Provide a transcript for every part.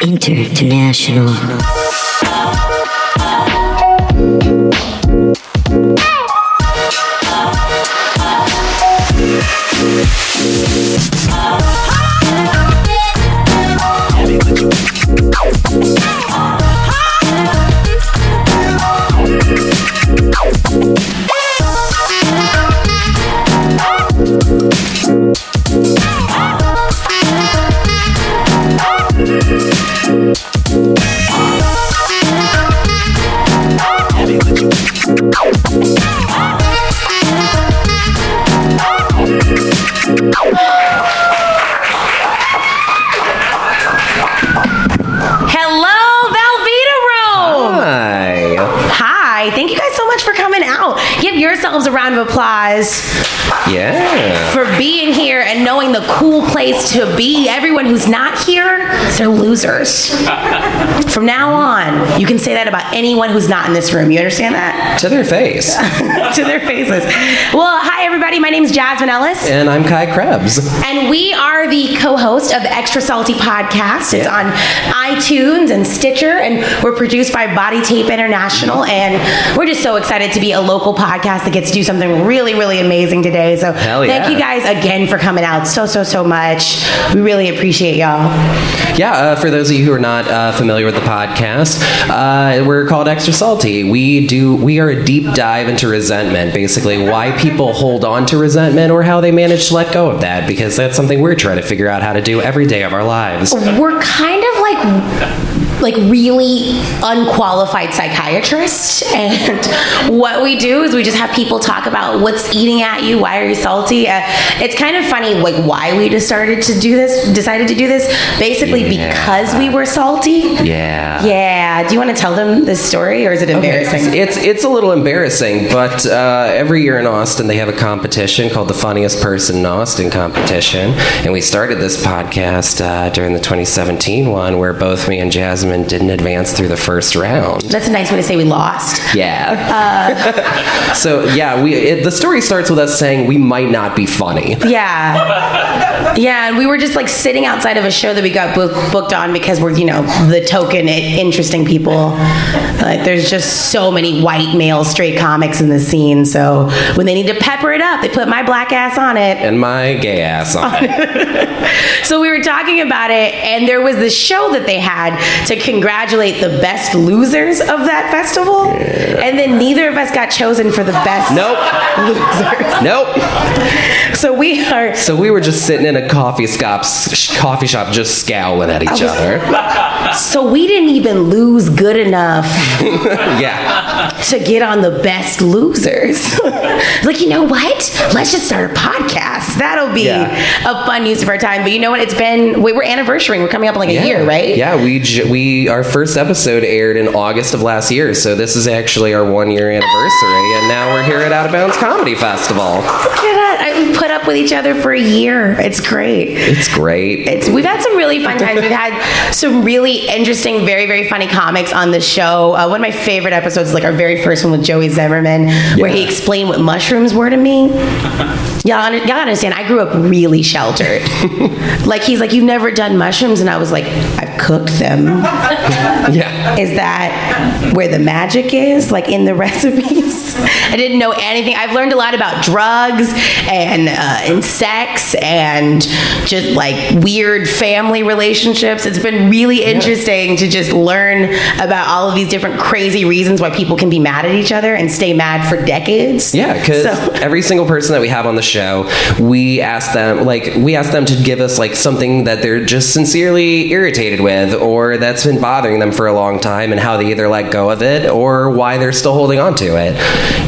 International. Yeah. for being here and knowing the cool place to be. Everyone who's not here, they're losers. From now on, you can say that about anyone who's not in this room. You understand that? To their face. to their faces. Well, hi everybody. My name is Jasmine Ellis. and I'm Kai Krebs. And we are the co-host of the Extra Salty podcast. It's Yeah. on iTunes and Stitcher, and we're produced by Body Tape International. And we're just so excited to be a local podcast that gets to do something really, really amazing today. So thank you guys again for coming out so, so, so much. We really appreciate y'all. Yeah, uh, for those of you who are not uh, familiar with the podcast, uh, we're called Extra Salty. We do we are a deep dive into resentment, basically why people hold on to resentment or how they manage to let go of that, because that's something we're trying to figure out how to do every day of our lives. We're kind of like like really unqualified psychiatrists and what we do is we just have people talk about what's eating at you why are you salty? Uh, it's kind of funny like why we just started to do this decided to do this. Basically Yeah. because we were salty? Yeah. yeah. Do you want to tell them this story or is it embarrassing? It's it's a little embarrassing, but uh, every year in Austin they have a competition called the Funniest Person in Austin competition, and we started this podcast uh, during the 2017 one where both me and Jasmine didn't advance through the first round. that's a nice way to say we lost Yeah. Uh, so yeah, we it, the story starts with us saying we might not be funny. Yeah. Yeah, and we were just like sitting outside of a show that we got book, booked on because we're, you know, the token interesting people. Like, there's just so many white male straight comics in the scene. So when they need to pepper it up, they put my black ass on it. And my gay ass on it. So we were talking about it, and there was this show that they had to congratulate the best losers of that festival. And then neither of us got chosen for the best Nope. losers. Nope. So we are So we were just sitting in a coffee shop, coffee shop, just scowling at each other. so we didn't even lose good enough Yeah. to get on the best losers. like, you know what? Let's just start a podcast. That'll be Yeah. a fun use of our time. But you know what? It's been we we're anniversarying. We're coming up like a year, right? Yeah, we j- we our first episode aired in August of last year, so this is actually our one year anniversary, and now we're here at Out of Bounds Comedy Festival. Look at that. I, put up with each other for a year. It's great. It's great. It's, we've had some really fun times. We've had some really interesting, very, very funny comics on the show. Uh, one of my favorite episodes is like our very first one with Joey Zimmerman, where he explained what mushrooms were to me. Y'all, y'all understand, I grew up really sheltered. like, he's like, You've never done mushrooms? And I was like, I've cooked them. yeah. Is that where the magic is? Like in the recipes? I didn't know anything. I've learned a lot about drugs and uh, Uh, and sex and just like weird family relationships. It's been really interesting to just learn about all of these different crazy reasons why people can be mad at each other and stay mad for decades. Yeah, because So- every single person that we have on the show, we ask them like we ask them to give us like something that they're just sincerely irritated with, or that's been bothering them for a long time, and how they either let go of it or why they're still holding on to it.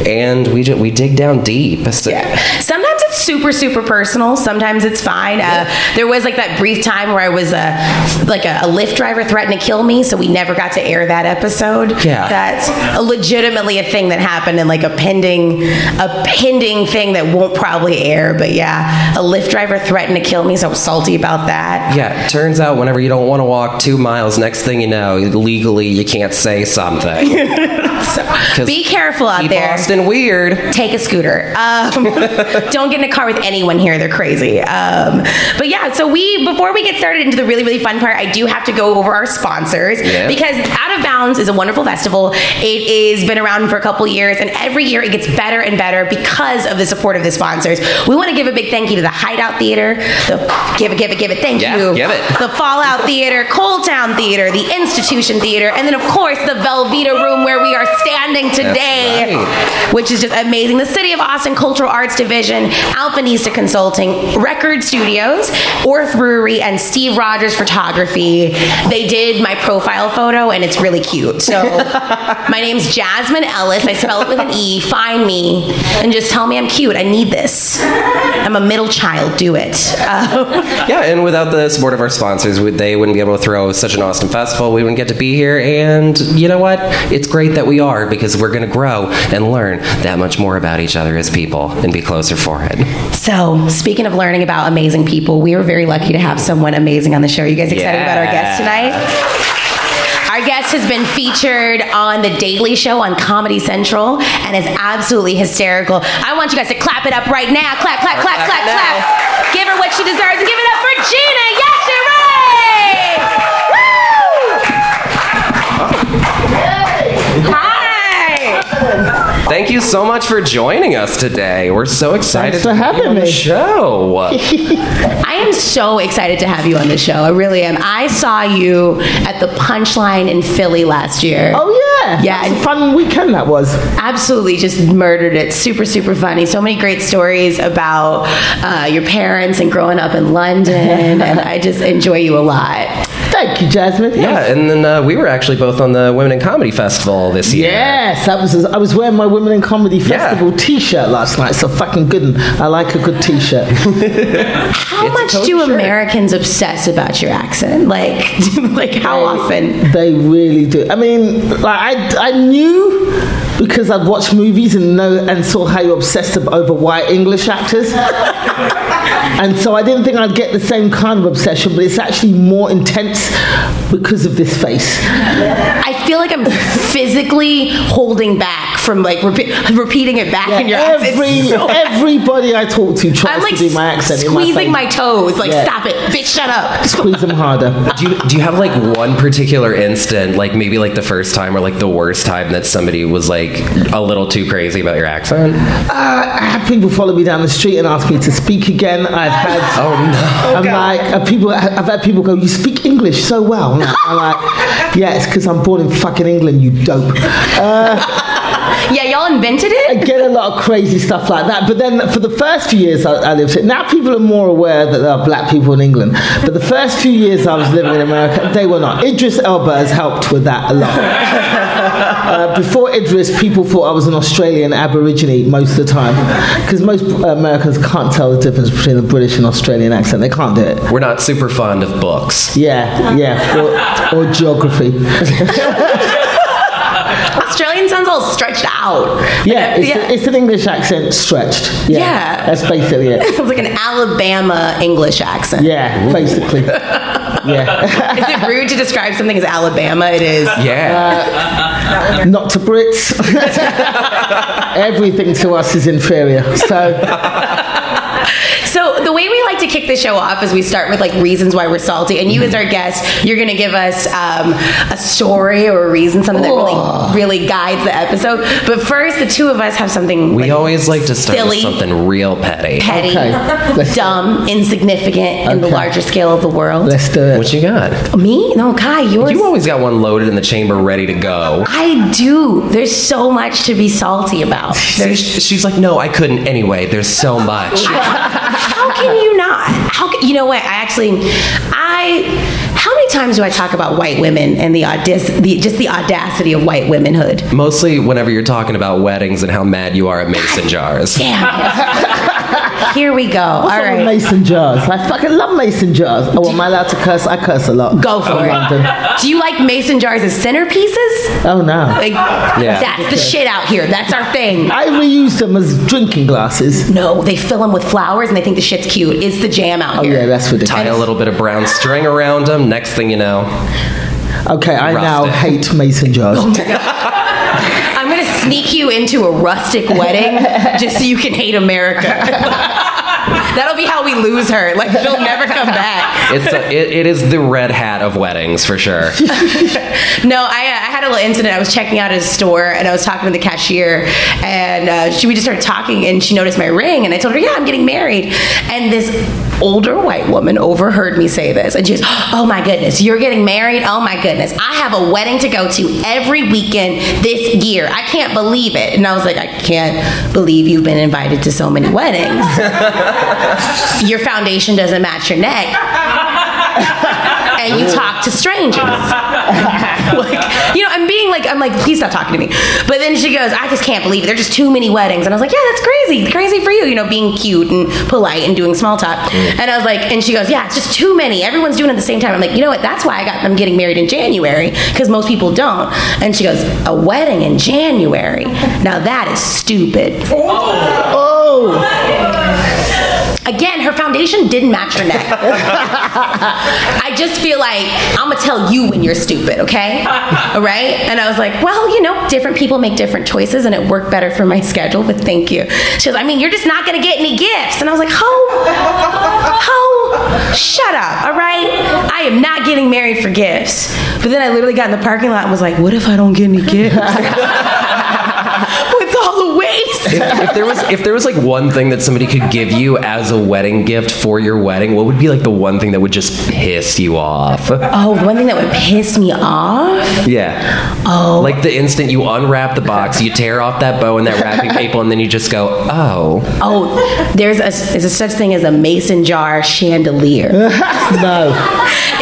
And we ju- we dig down deep. So- Yeah. Sometimes super, super personal. Sometimes it's fine. Uh, there was like that brief time where I was uh, like a, a Lyft driver threatened to kill me, so we never got to air that episode. Yeah. That's a legitimately a thing that happened and like a pending, a pending thing that won't probably air. But yeah, a Lyft driver threatened to kill me, so I was salty about that. Yeah, turns out whenever you don't want to walk two miles, next thing you know, legally you can't say something. so be careful out there. Austin weird. Take a scooter. Um, don't get in a car with anyone here; they're crazy. Um, but yeah, so we before we get started into the really really fun part, I do have to go over our sponsors Yeah. because Out of Bounds is a wonderful festival. It has been around for a couple years, and every year it gets better and better because of the support of the sponsors. We want to give a big thank you to the Hideout Theater. The give it, give it, give it. Thank Yeah, you. give it. The Fallout Theater, ColdTowne Theater, the Institution Theater, and then of course the Velveeta Room where we are standing today, right. which is just amazing. The City of Austin Cultural Arts Division, Alpinista Consulting, Record Studios, Orth Brewery, and Steve Rogers Photography. They did my profile photo, and it's really cute. So my name's Jasmine Ellis. I spell it with an E. Find me and just tell me I'm cute. I need this. I'm a middle child. Do it. Yeah, and without the support of our sponsors, they wouldn't be able to throw such an awesome festival. We wouldn't get to be here. And you know what? It's great that we are because we're going to grow and learn that much more about each other as people and be closer for it. So, speaking of learning about amazing people, we were very lucky to have someone amazing on the show. You guys excited about our guest tonight? Our guest has been featured on The Daily Show on Comedy Central and is absolutely hysterical. I want you guys to clap it up right now. Clap, clap, clap, Clap clap. Give her what she deserves and give it up for Gina Yashere! Thank you so much for joining us today. We're so excited Thanks for to have you having on the show. I am so excited to have you on the show. I really am. I saw you at the Punchline in Philly last year. Oh yeah, Yeah, That's a fun weekend that was. Absolutely, just murdered it. Super, super funny. So many great stories about uh, your parents and growing up in London, and I just enjoy you a lot. Thank you, Jasmine. Yeah, and then uh, we were actually both on the Women in Comedy Festival this year. Yes, that was. I was wearing my Women in Comedy Festival T-shirt last night. It's a fucking good one. I like a good T-shirt. How It's much do shirt. Americans obsess about your accent? Like, like how often? they really do. I mean, like I, I knew because I'd watched movies and know and saw how you obsessed ab- over white English actors. and so I didn't think I'd get the same kind of obsession, but it's actually more intense because of this face. I feel like I'm physically holding back from like repe- repeating it back in your accent. Every, It's so- everybody I talk to tries I'm like to do my accent in my squeezing my, toes. Like, Yeah. stop it, bitch, shut up. Squeeze them harder. Do you, do you have like one particular instant, like maybe like the first time or like the worst time that somebody was like a little too crazy about your accent? Uh, I have people follow me down the street and ask me to speak again. I've had. Oh no! I'm like, uh, people. I've had people go, "You speak English so well." I'm like, I'm like "Yeah, it's because I'm born in fucking England, you dope." Yeah, y'all invented it. I get a lot of crazy stuff like that. But then for the first few years I, I lived here, now people are more aware that there are black people in England. But the first few years I was living in America, they were not. Idris Elba has helped with that a lot. Uh, before Idris, people thought I was an Australian Aborigine most of the time. Because most uh, Americans can't tell the difference between a British and Australian accent. They can't do it. We're not super fond of books. Yeah, yeah. Or, or geography. Australian sounds all stretched out. Yeah, it's, yeah. it's an English accent stretched. Yeah, Yeah. That's basically it. It's like an Alabama English accent. Yeah, basically. yeah. Is it rude to describe something as Alabama? It is. Yeah. Not to Brits. Everything to us is inferior. So, So the way we like to kick the show off as we start with like reasons why we're salty, and you as our guest, you're going to give us um, a story or a reason, something that really, really guides the episode. But first, the two of us have something. We always like to start silly, with something real petty. petty, Okay, dumb, insignificant in the larger scale of the world. let's do it. What you got? Me? No, Kai, yours. You always got one loaded in the chamber, ready to go. I do. There's so much to be salty about. There's She's like, no, I couldn't anyway. There's so much. How can you not? How can, you know what? I actually, I. How many times do I talk about white women and the, audac- the just the audacity of white womanhood? Mostly whenever you're talking about weddings and how mad you are at mason jars. Damn. Here we go. All What's up with mason jars. I fucking love mason jars. Oh, am I allowed to curse? I curse a lot. Go for it. London. Do you like mason jars as centerpieces? Oh no. Like, that's the shit out here. That's our thing. I reuse them as drinking glasses. No, they fill them with flowers and they think the shit's cute. It's the jam out Oh here. Oh yeah, that's with the Tie a ridiculous. little bit of brown string around them. Next thing you know, Okay, I now Rustic. hate mason jars. Uh, sneak you into a rustic wedding just so you can hate America. That'll be how we lose her. Like she'll never come back. It's a, it, it is the red hat of weddings for sure. No, I, I had a little incident. I was checking out at a store and I was talking to the cashier, and uh, she we just started talking, and she noticed my ring, and I told her, "Yeah, I'm getting married." And this older white woman overheard me say this, and she's, "Oh my goodness, you're getting married? Oh my goodness, I have a wedding to go to every weekend this year. I can't believe it." And I was like, "I can't believe you've been invited to so many weddings. your foundation doesn't match your neck." and you talk to strangers. like, you know, I'm being like, I'm like, please stop talking to me. But then she goes, I just can't believe it. There's just too many weddings. And I was like, yeah, that's crazy. Crazy for you, you know, being cute and polite and doing small talk. And I was like, and she goes, yeah, it's just too many. Everyone's doing it at the same time. I'm like, you know what? That's why I got, I'm getting married in January because most people don't. And she goes, a wedding in January. Now that is stupid. Oh. Oh. Again, her foundation didn't match her neck. I just feel like I'm gonna tell you when you're stupid, okay? All right? And I was like, well, you know, different people make different choices, and it worked better for my schedule. But thank you. She goes, I mean, you're just not gonna get any gifts. And I was like, ho, ho, shut up, all right? I am not getting married for gifts. But then I literally got in the parking lot and was like, what if I don't get any gifts? What's all the waste? If, if there was if there was like one thing that somebody could give you as a wedding gift for your wedding, what would be like the one thing that would just piss you off? Oh, the one thing that would piss me off. Yeah. Oh, Like the instant you unwrap the box, you tear off that bow and that wrapping paper, and then you just go, "Oh, oh, there's a there's a such thing as a mason jar chandelier. No.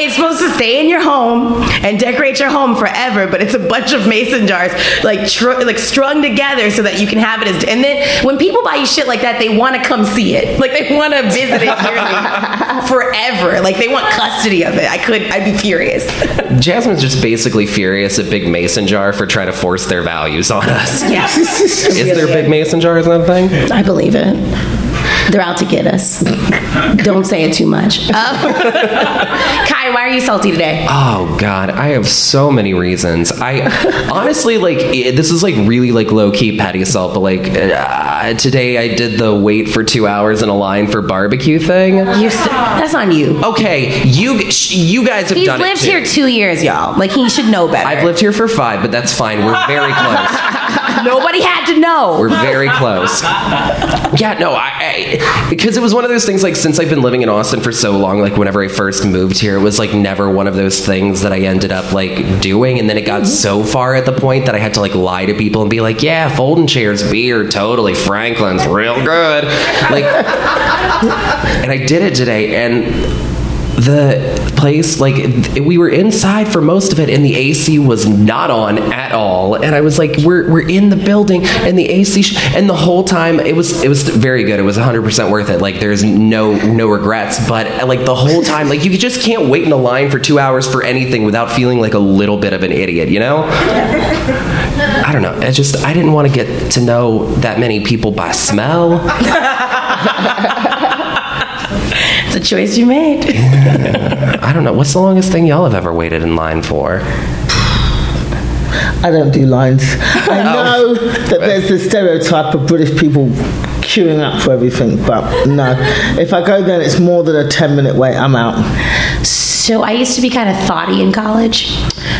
Supposed to stay in your home and decorate your home forever, but it's a bunch of mason jars like tr- like strung together so that you can have it as. And then when people buy you shit like that, they want to come see it. Like they want to visit it yearly forever. Like they want custody of it. I could. I'd be furious. Jasmine's just basically furious at Big Mason Jar for trying to force their values on us." yeah, Is there Big Mason Jar? Is that a thing? I believe it. They're out to get us. Don't say it too much. Um, Kai, why are you salty today? Oh God, I have so many reasons. I honestly like it, this is like really like low key petty assault, but like uh, today I did the wait for two hours in a line for barbecue thing. You're st- that's on you. Okay, you sh- you guys have He's done lived it too. here two years, y'all. Like he should know better. I've lived here for five, but that's fine. We're very close. Nobody had to know. We're very close. Yeah, no, I, I because it was one of those things. Like since I've been living in Austin for so long, like whenever I first moved here, it was like never one of those things that I ended up like doing. And then it got so far at the point that I had to like lie to people and be like, "Yeah, folding chairs, beer, totally. Franklin's real good." Like, and I did it today, and the place like we were inside for most of it and the AC was not on at all. And I was like we're we're in the building and the AC sh-, and the whole time it was it was very good. It was 100% worth it. Like there's no no regrets. But like the whole time like you just can't wait in a line for 2 hours for anything without feeling like a little bit of an idiot you know? I don't know. I just I didn't want to get to know that many people by smell a choice you made. I don't know what's the longest thing y'all have ever waited in line for I don't do lines. I oh. know that there's the stereotype of British people queuing up for everything, but no. If I go there and it's more than a 10 minute wait, I'm out. So I used to be kind of thoughty in college,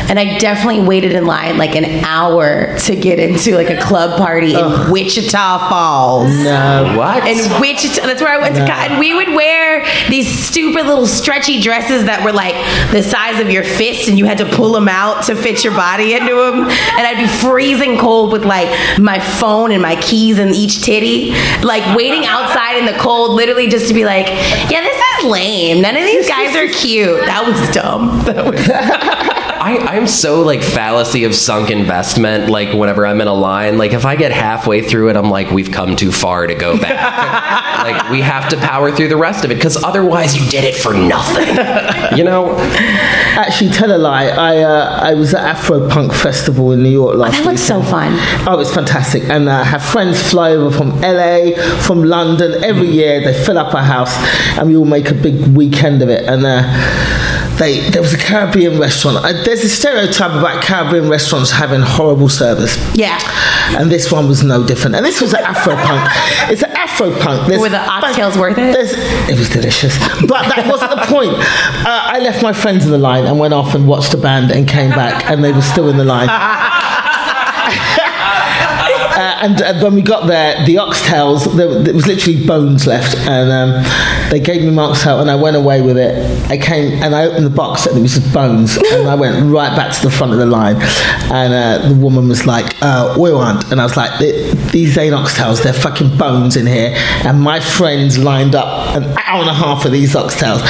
and I definitely waited in line like an hour to get into like a club party in Wichita Falls. No. what In Wichita, that's where I went to college. And we would wear these stupid little stretchy dresses that were like the size of your fist, and you had to pull them out to fit your body into them. And I'd be freezing cold with like my phone and my keys in each titty, like waiting outside in the cold, literally just to be like, yeah, this is lame. None of these guys are cute. That was dumb. That was I, I'm so like fallacy of sunk investment. Like whenever I'm in a line, like if I get halfway through it, I'm like, we've come too far to go back. like we have to power through the rest of it because otherwise you did it for nothing. you know? Actually, tell a lie. I uh, I was at Afro Punk Festival in New York last that looks so fun. Oh, it's fantastic. And I have friends fly over from LA, from London. Every year they fill up our house and we all make a big weekend of it. And uh, they there was a Caribbean restaurant. Uh, there's a stereotype about Caribbean restaurants having horrible service. Yeah. And this one was no different. And this was an Afro punk. It's an Afro punk. Were the oxtails worth it? It was delicious. But that wasn't the point. Uh, I left my friends in the line and went off and watched a band and came back and they were still in the line. Uh, and uh, when we got there, the oxtails, there, there was literally bones left. And um, they gave me my oxtail and I went away with it. I came and I opened the box and it was just bones. and I went right back to the front of the line. And uh, the woman was like, uh, we want. And I was like, these ain't oxtails, they're fucking bones in here. And my friends lined up an hour and a half for these oxtails.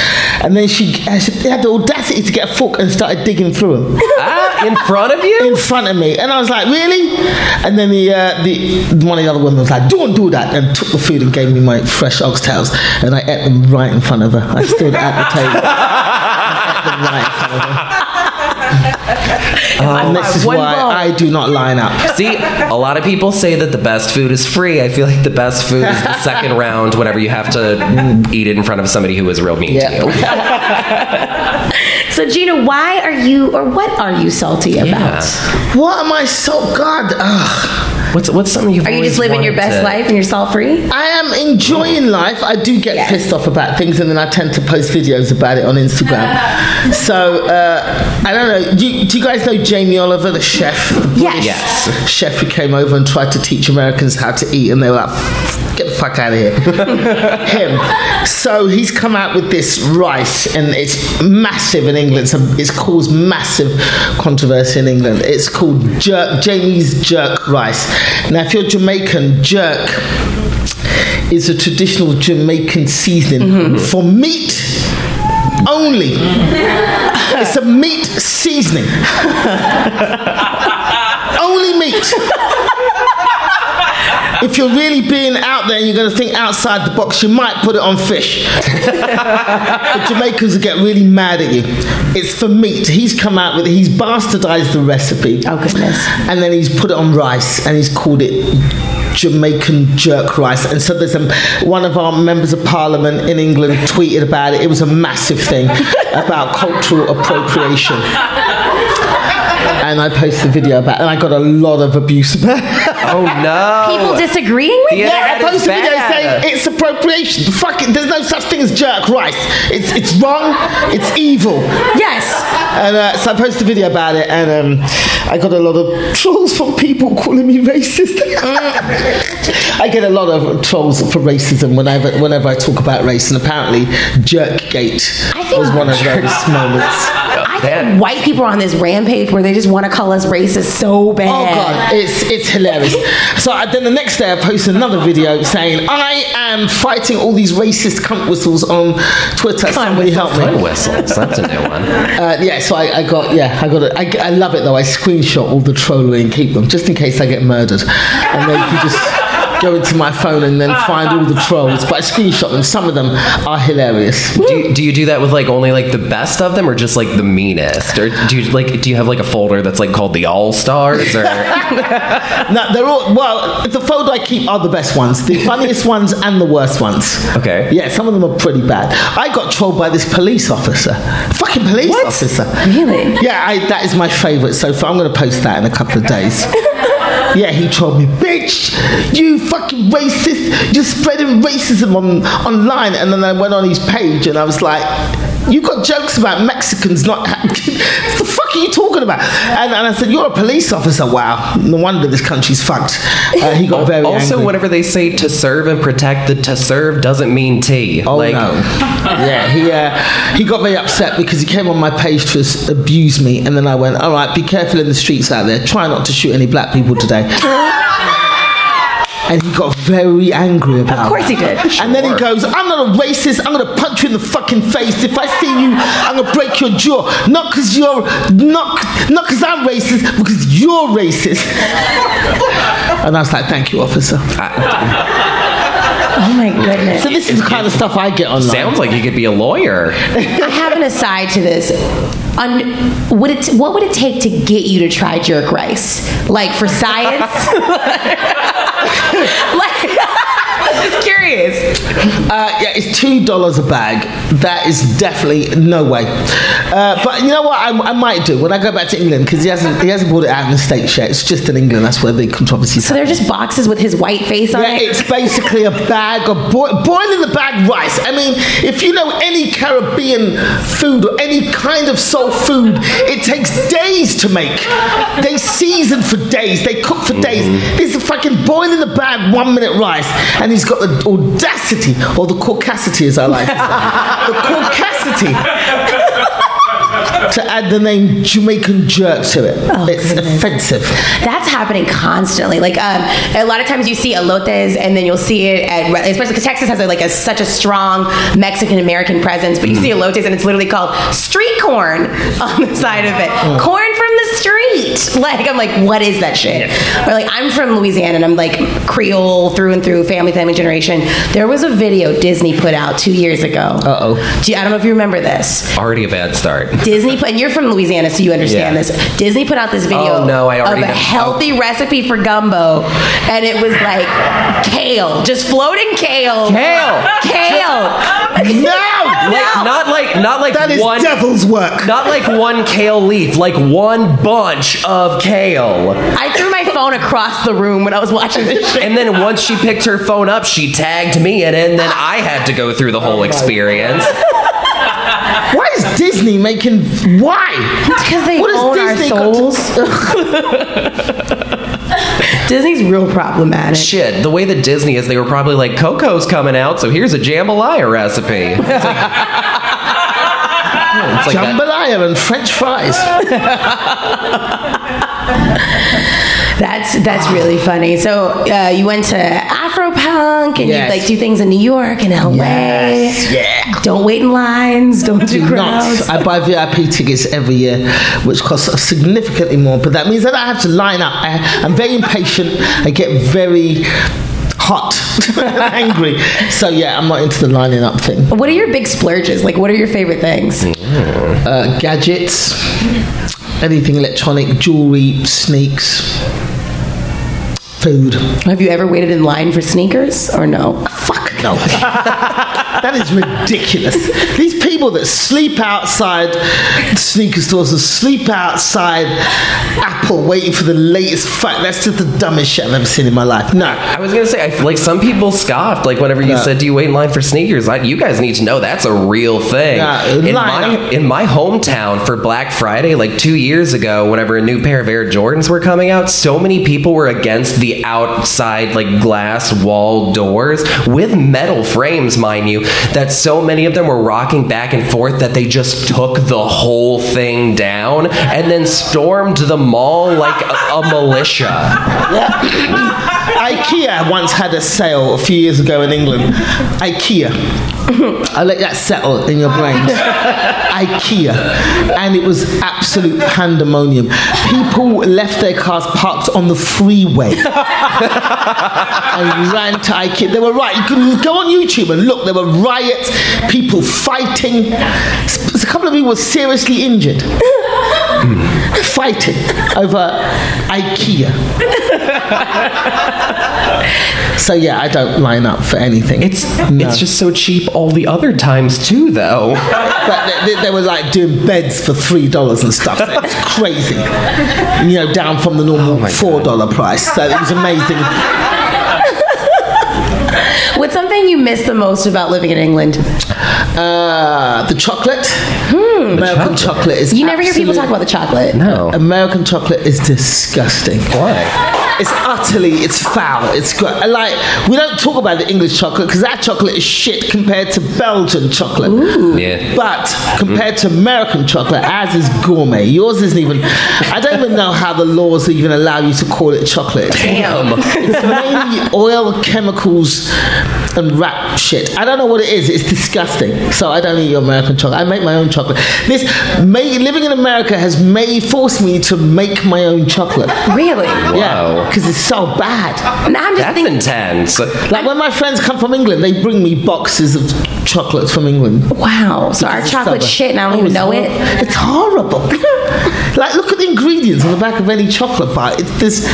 And then she, she had the audacity to get a fork and started digging through them ah, in front of you? in front of me, and I was like, "Really?" And then the uh, the one of the other women was like, "Don't do that," and took the food and gave me my fresh oxtails, and I ate them right in front of her. I stood at the table. and ate them right in front of her. And um, this is why bone. I do not line up. See, a lot of people say that the best food is free. I feel like the best food is the second round whenever you have to eat it in front of somebody who is real mean to you. So Gina, why are you or what are you salty about? what am I so God? Ugh. What's what's something you've Are you just living your best to- life and you're salt free? I am enjoying life. I do get Yes. pissed off about things, and then I tend to post videos about it on Instagram. so uh, I don't know. Do you, do you guys know Jamie Oliver, the chef? The Yes. Yes. chef who came over and tried to teach Americans how to eat, and they were like, "Get the fuck out of here!" Him. So he's come out with this rice, and it's massive in England. So it's caused massive controversy in England. It's called jerk, Jamie's jerk rice. Now, if you're Jamaican, jerk is a traditional Jamaican seasoning mm-hmm. for meat only. It's a meat seasoning. only meat. If you're really being out there and you're going to think outside the box, you might put it on fish. the Jamaicans will get really mad at you. It's for meat. He's come out with it. He's bastardized the recipe. Oh goodness. And then he's put it on rice and he's called it Jamaican jerk rice. And so there's a, one of our members of parliament in England tweeted about it. It was a massive thing about cultural appropriation. And I posted a video about it, and I got a lot of abuse about it. Oh no! People disagreeing with Yeah. you? Yeah, I that is posted a video saying it's appropriation. Fuck it, there's no such thing as jerk rice. It's it's wrong. It's evil. Yes. And uh, so I posted a video about it, and um, I got a lot of trolls from people calling me racist. I get a lot of trolls for racism whenever whenever I talk about race, and apparently Jerkgate I was one of those moments. I think white people are on this rampage where they just want to call us racist so bad. Oh god, it's it's hilarious. So I, then the next day I posted another video saying I am fighting all these racist cunt whistles on Twitter. Somebody help me. Fun whistles. That's a new one. Uh, yeah, so I, I got yeah, I got it. I, I love it though. I screenshot all the trollery and keep them just in case I get murdered, and then you just go into my phone and then find all the trolls. But I screenshot them. Some of them are hilarious. Do you, do you do that with like only like the best of them, or just like the meanest, or do you like do you have like a folder that's like called the All Stars, or No, they're all well. The folder I keep are the best ones, the funniest ones, and the worst ones. Okay. Yeah, some of them are pretty bad. I got trolled by this police officer. Fucking police officer. Really? Yeah, I, that is my favourite so far. I'm going to post that in a couple of days. Yeah, he told me, bitch. You fucking racist. You're spreading racism on online. And then I went on his page and I was like, you got jokes about Mexicans not. what the fuck are you talking about? And, and I said, you're a police officer. Wow, no wonder this country's fucked. Uh, he got very also angry. whenever they say to serve and protect, the to serve doesn't mean tea. Oh like, no! yeah, he uh, he got very upset because he came on my page to abuse me, and then I went, "All right, be careful in the streets out there. Try not to shoot any black people today." and he got very angry about. It. Of course he did. And then he goes, "I'm not a racist. I'm gonna punch you in the fucking face. If I see you, I'm gonna break your jaw. Not because you're not not because I'm racist, because you're racist." and I was like, "Thank you, officer." Oh my goodness. So this is the kind of stuff I get online. Sounds like you could be a lawyer. I have an aside to this. Would it, what would it take to get you to try jerk rice? Like for science? like, just curious. Uh, yeah, it's two dollars a bag. That is definitely no way. Uh, but you know what? I, I might do when I go back to England because he hasn't he hasn't brought it out in the states yet. It's just in England. That's where the controversy. Is. So they're just boxes with his white face on it. Yeah, it. it's basically a bag of boi- boiling the bag rice. I mean, if you know any Caribbean food or any kind of soul food, it takes days to make. They season for days. They cook for days. This is fucking boiling the bag one minute rice, and he's got the audacity or the caucasity, as I like to say, the caucasity. To add the name Jamaican jerk to it, Oh, it's goodness. offensive. That's happening constantly. Like um, a lot of times you see elotes, and then you'll see it at especially because Texas has a, like a, such a strong Mexican American presence. But you see Mm. elotes, and it's literally called street corn on the side of it. Mm. Corn from the street. Like I'm like, what is that shit? Or like I'm from Louisiana, and I'm like Creole through and through, family, family generation. There was a video Disney put out two years ago. Uh oh. Do I don't know if you remember this. Already a bad start. Disney put, and you're from Louisiana, so you understand Yeah. this. Disney put out this video Oh, no, I already of a healthy recipe for gumbo, and it was like kale, just floating kale. Kale. Kale. No! Like not like not like That is one devil's work. not like one kale leaf, like one bunch of kale. I threw my phone across the room when I was watching this shit. And then once she picked her phone up, she tagged me in it, and then I had to go through the whole oh experience. Why is Disney making? Why? Because they What has own our Disney got to- souls. Disney's real problematic. Shit, the way that Disney is, they were probably like, Coco's coming out, so here's a jambalaya recipe. It's like, it's like that- Jambalaya and French fries. That's that's really funny. So uh, you went to And Yes. you like do things in New York and LA. Yes, yeah. Don't wait in lines. Don't do Do crowds. not. I buy VIP tickets every year, which costs significantly more. But that means that I have to line up. I, I'm very impatient. I get very hot, angry. So yeah, I'm not into the lining up thing. What are your big splurges? Like, what are your favorite things? Uh, gadgets, anything electronic, jewelry, sneaks, food. Have you ever waited in line for sneakers or no? Fuck no. that is ridiculous. These people that sleep outside sneaker stores and sleep outside Apple waiting for the latest fuck. That's just the dumbest shit I've ever seen in my life. No. I was gonna say, I like some people scoffed. Like whenever you Yeah. said, "Do you wait in line for sneakers?" Like, you guys need to know that's a real thing. Yeah, in my up. in my hometown for Black Friday, like two years ago, whenever a new pair of Air Jordans were coming out, so many people were against the outside like glass wall doors with metal frames, mind you, that so many of them were rocking back and forth that they just took the whole thing down and then stormed the mall like a, a militia. IKEA once had a sale a few years ago in England. IKEA. I'll let that settle in your brains. IKEA. And it was absolute pandemonium. People left their cars parked on the freeway and ran to IKEA. They were right. You could go on YouTube and look. There were riots, people fighting. A couple of people were seriously injured. Fighting over IKEA. So yeah, I don't line up for anything. It's No. it's just so cheap all the other times too, though. But they, they- they were like doing beds for three dollars and stuff. It was crazy. You know, down from the normal my four dollar price. So it was amazing. What's something you miss the most about living in England? Uh, the chocolate. American chocolate. is. Hmm. You never hear people talk about the chocolate. No. American chocolate is disgusting. Why? It's utterly, it's foul. It's gr- like we don't talk about the English chocolate because that chocolate is shit compared to Belgian chocolate. Yeah. But mm-hmm. compared to American chocolate, ours is gourmet. Yours isn't even. I don't even know how the laws even allow you to call it chocolate. Damn. It's mainly oil, chemicals, and rap shit. I don't know what it is. It's disgusting. So I don't eat your American chocolate. I make my own chocolate. This may, living in America has may forced me to make my own chocolate. Really? Yeah, because it's so bad. And I'm just That's thinking. intense. Like when my friends come from England, they bring me boxes of chocolates from England. Wow. So our chocolate shit, and I don't Oh, even know hor- it. It's horrible. like look at the ingredients on the back of any chocolate bar. It's this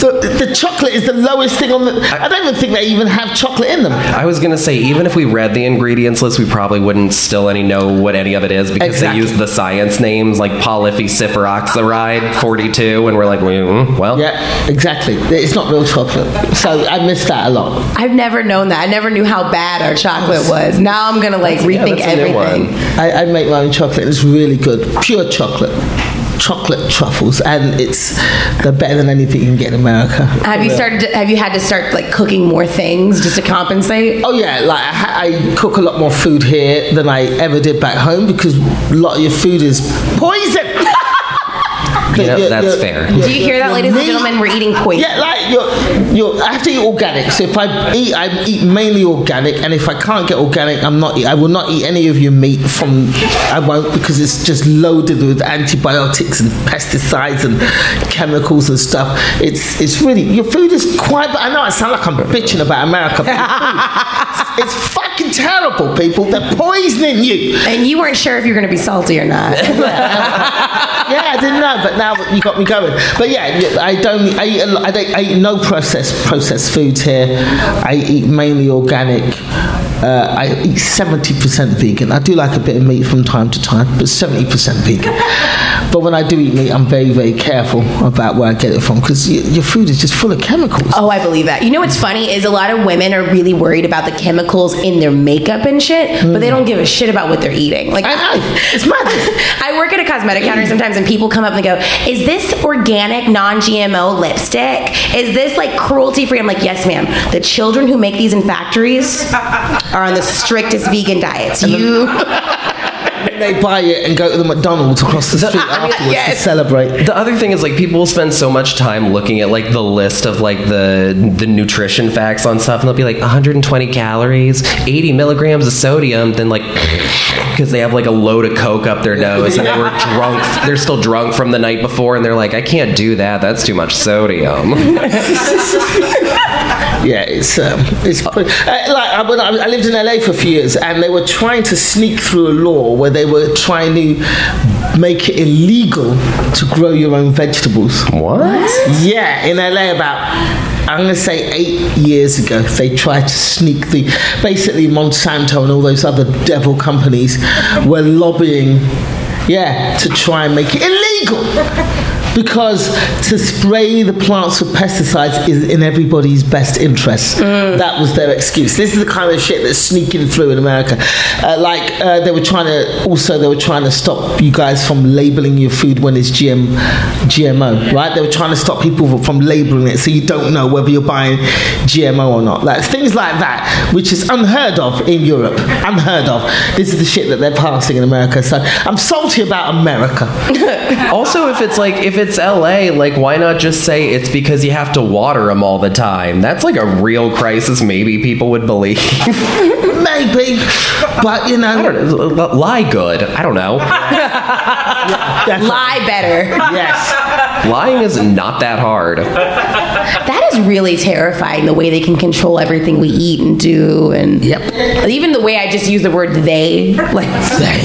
the the, the chocolate is the lowest thing on the. I don't even think they even have chocolate in them. I was gonna say, even if we read the ingredients list, we probably wouldn't still any know what any of it is because Exactly. they use the science names like polyphysiferoxide 42, and we're like, mm, well, Yeah, exactly. It's not real chocolate, so I miss that a lot. I've never known that. I never knew how bad our chocolate was. Now I'm gonna like yeah, rethink that's a new everything. I, I make my own chocolate. It's really good, pure chocolate, chocolate truffles, and it's they're better than anything you can get in America. Have you started? To, have you had to start like cooking more things just to compensate? Oh yeah, like I, I cook a lot more food here than I ever did back home because a lot of your food is poison. Yeah, that's fair. Do you hear that, ladies and gentlemen? We're eating poison. Yeah, like you're, you're, I have to eat organic. So if I eat, I eat mainly organic, and if I can't get organic, I'm not. I will not eat any of your meat from. I won't because it's just loaded with antibiotics and pesticides and chemicals and stuff. It's it's really your food is quite. I know I sound like I'm bitching about America. but your food- it's fucking terrible, people. They're poisoning you. And you weren't sure if you were gonna be salty or not. yeah, I didn't know, but now you got me going. But yeah, I don't. I eat, I, don't, I eat no processed processed foods here. I eat mainly organic. Uh, I eat seventy percent vegan. I do like a bit of meat from time to time, but seventy percent vegan. But when I do eat meat, I'm very very careful about where I get it from because your food is just full of chemicals. Oh, I believe that. You know what's funny is a lot of women are really worried about the chemicals in their makeup and shit, but they don't give a shit about what they're eating. Like I know it's mad. I work at a cosmetic counter sometimes, and people come up and they go, "Is this organic, non-GMO lipstick? Is this like cruelty-free?" I'm like, "Yes, ma'am. The children who make these in factories are on the strictest vegan diets. You, And they buy it and go to the McDonald's across the street afterwards yes. to celebrate. The other thing is like people will spend so much time looking at like the list of like the the nutrition facts on stuff, and they'll be like 120 calories, 80 milligrams of sodium, then like because they have like a load of coke up their nose and they were drunk, they're still drunk from the night before, and they're like, I can't do that. That's too much sodium. Yeah, it's um, it's pretty, uh, like I, when I, I lived in LA for a few years, and they were trying to sneak through a law where they were trying to make it illegal to grow your own vegetables. what? Yeah, in LA about. I'm going to say eight years ago, they tried to sneak the. Basically, Monsanto and all those other devil companies were lobbying, yeah, to try and make it illegal. Because to spray the plants with pesticides is in everybody's best interest. That was their excuse. This is the kind of shit that's sneaking through in America. Uh, like uh, they were trying to, also they were trying to stop you guys from labeling your food when it's GM, GMO, right? They were trying to stop people from labeling it so you don't know whether you're buying GMO or not. Like things like that, which is unheard of in Europe. Unheard of. This is the shit that they're passing in America. So I'm salty about America. Also, if it's like if it's LA, like why not just say it's because you have to water them all the time? That's like a real crisis. Maybe people would believe. Maybe, but you know, I don't know. Lie good. I don't know. definitely. lie better." Yes. Lying is not that hard. Is really terrifying. The way they can control everything we eat and do, and Yep. even the way I just use the word "they," like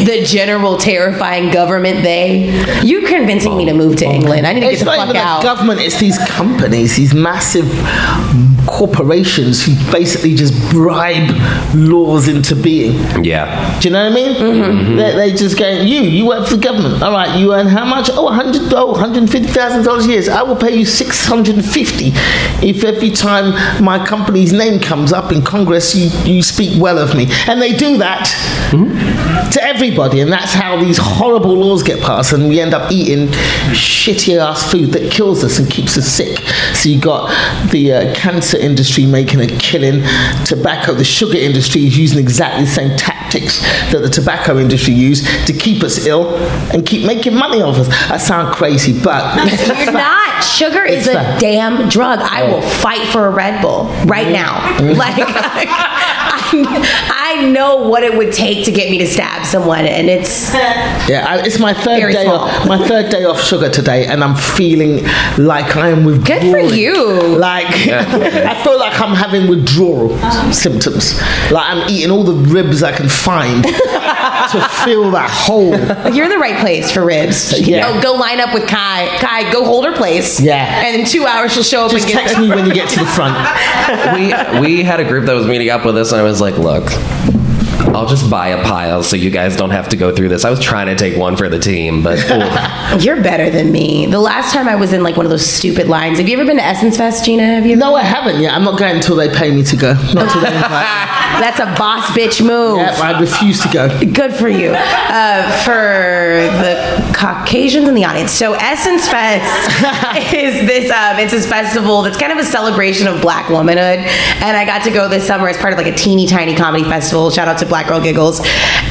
the general terrifying government. They, you convincing me to move to England. I need to get It's the not fuck out. the government, it's these companies, these massive corporations who basically just bribe laws into being. Yeah. Do you know what I mean? Mm-hmm. They, they just go, you, you work for the government. All right, you earn how much? Oh, 100, oh $150,000 a year. I will pay you 650 if every time my company's name comes up in Congress, you, you speak well of me. And they do that to everybody. And that's how these horrible laws get passed. And we end up eating shitty ass food that kills us and keeps us sick. So you got the uh, cancer industry making a killing, tobacco, the sugar industry is using exactly the same tactics that the tobacco industry use to keep us ill and keep making money off us. I sound crazy, but You're not. Sugar is a damn drug. I will fight for a Red Bull right now. Like, I, I know what it would take to get me to stab someone, and it's Yeah, I, it's my third day small. off. My third day off sugar today, and I'm feeling like I am withdrawing. Good for you. Like I feel like I'm having withdrawal symptoms. Like I'm eating all the ribs I can find. to fill that hole. You're in the right place for ribs. Yeah. Go, go line up with Kai. Kai, go hold her place. Yeah. And in two hours, she'll show up Just and get text me when you get to the front. we we had a group that was meeting up with us, and I was like, look. I'll just buy a pile so you guys don't have to go through this. I was trying to take one for the team, but. You're better than me. The last time I was in like one of those stupid lines. Have you ever been to Essence Fest, Gina? Have you? No, I haven't yet. I'm not going until they pay me to go. Not until they invite. That's a boss bitch move. Yep, I refuse to go. Good for you. Uh, for the Caucasians in the audience. So Essence Fest is this um, it's this festival that's kind of a celebration of black womanhood. And I got to go this summer as part of like a teeny tiny comedy festival. Shout out to Black Girl Giggles.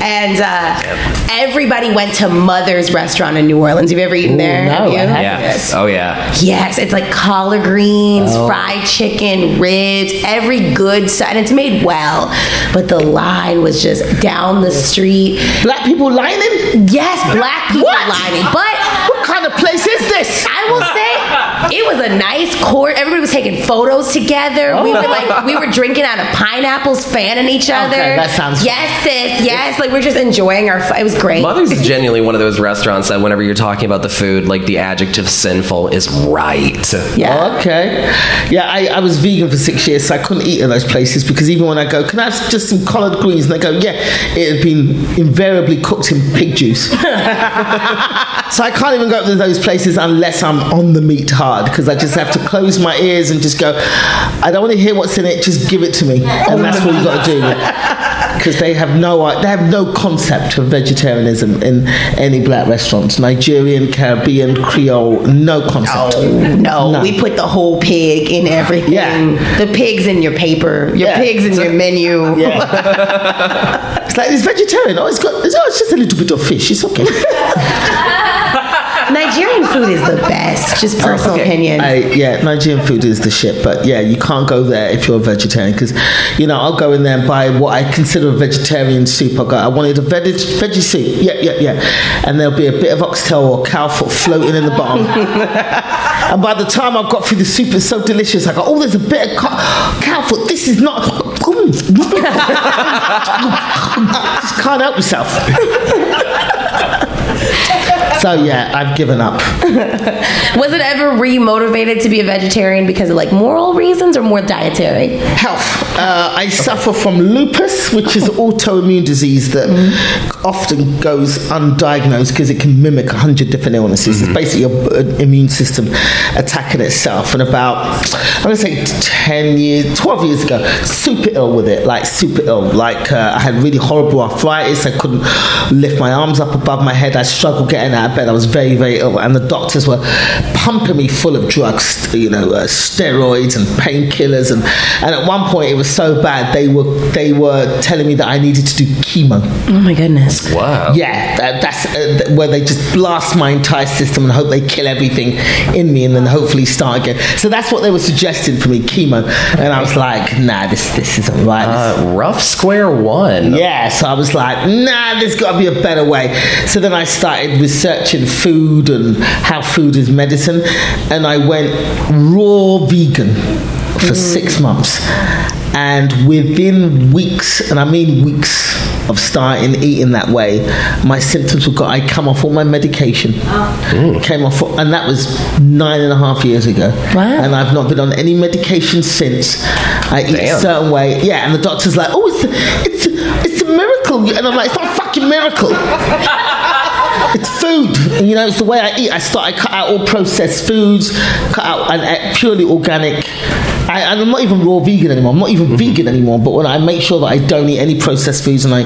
And uh, everybody went to Mother's restaurant in New Orleans. Have you ever eaten there? no, Have you? I haven't. yes, oh yeah. Yes, it's like collard greens, Oh. fried chicken, ribs, every good side. And it's made well, but the line was just down the street. Black people lining? Yes, black people What? lining, but What kind of place is this? I will say it was a nice court. Everybody was taking photos together. We were like oh. we were drinking out of pineapples, fanning each other. that sounds yes, sis, yes. Like we're just enjoying our. It was great. Mother's is genuinely one of those restaurants that whenever you're talking about the food, like the adjective sinful is right. yeah. Okay. Yeah, I, I was vegan for six years, so I couldn't eat at those places because even when I go, can I have just some collard greens? And they go, yeah, it had been invariably cooked in pig juice. so I can't even go to those places unless I'm on the meat hard because I just have to close my ears and just go, I don't want to hear what's in it, just give it to me. And that's what you got to do. Because they have no they have no concept of vegetarianism in any black restaurants. Nigerian, Caribbean, Creole, no concept. Oh, no, None. we put the whole pig in everything. Yeah. The pig's in your paper. Your Yeah. pig's in your menu. Yeah. it's like it's vegetarian. Oh, it's got it's, oh, it's just a little bit of fish. It's okay. Nigerian food is the best. Just oh, personal Okay. opinion. I, yeah, Nigerian food is the shit. But yeah, you can't go there if you're a vegetarian because you know I'll go in there and buy what I consider a vegetarian soup. I go, I wanted a veg, veggie soup. Yeah, yeah, yeah. And there'll be a bit of oxtail or cow foot floating in the bottom. and by the time I've got through the soup, it's so delicious. I go, oh, there's a bit of cow, cow foot. This is not. Just can't help yourself. so yeah, I've given up. Was it ever re-motivated to be a vegetarian because of like moral reasons or more dietary? Health. Uh, I suffer from lupus, which is an autoimmune disease that often goes undiagnosed because it can mimic a hundred different illnesses. It's basically your uh, immune system attacking itself. And about, I'm going to say 10 years, 12 years ago, super ill with it, like super ill. Like uh, I had really horrible arthritis. I couldn't lift my arms up above my head. I struggled getting out of bed. I was very, very ill. And the doctors were pumping me full of drugs, you know, uh, steroids and painkillers. And, and at one point, it was so bad, they were, they were telling me that I needed to do chemo. Oh my goodness. Wow. Yeah, that, that's uh, where they just blast my entire system and hope they kill everything in me and then hopefully start again. So that's what they were suggesting for me, chemo. And I was like, nah, this, this isn't right. Uh, rough square one. yeah, so I was like, nah, there's got to be a better way. So then I started researching food and how food is medicine, and I went raw vegan for mm. six months. And within weeks, and I mean weeks of starting eating that way, my symptoms were got. I come off all my medication, ah. mm. came off, and that was nine and a half years ago. Wow. And I've not been on any medication since. I eat a certain way, yeah. And the doctor's like, "Oh, it's a, it's a, it's a miracle," and I'm like, "It's not a fucking miracle." It's food, you know. It's the way I eat. I start. I cut out all processed foods, cut out and uh, purely organic. I, I'm not even raw vegan anymore. I'm not even mhm. vegan anymore. But when I make sure that I don't eat any processed foods and I,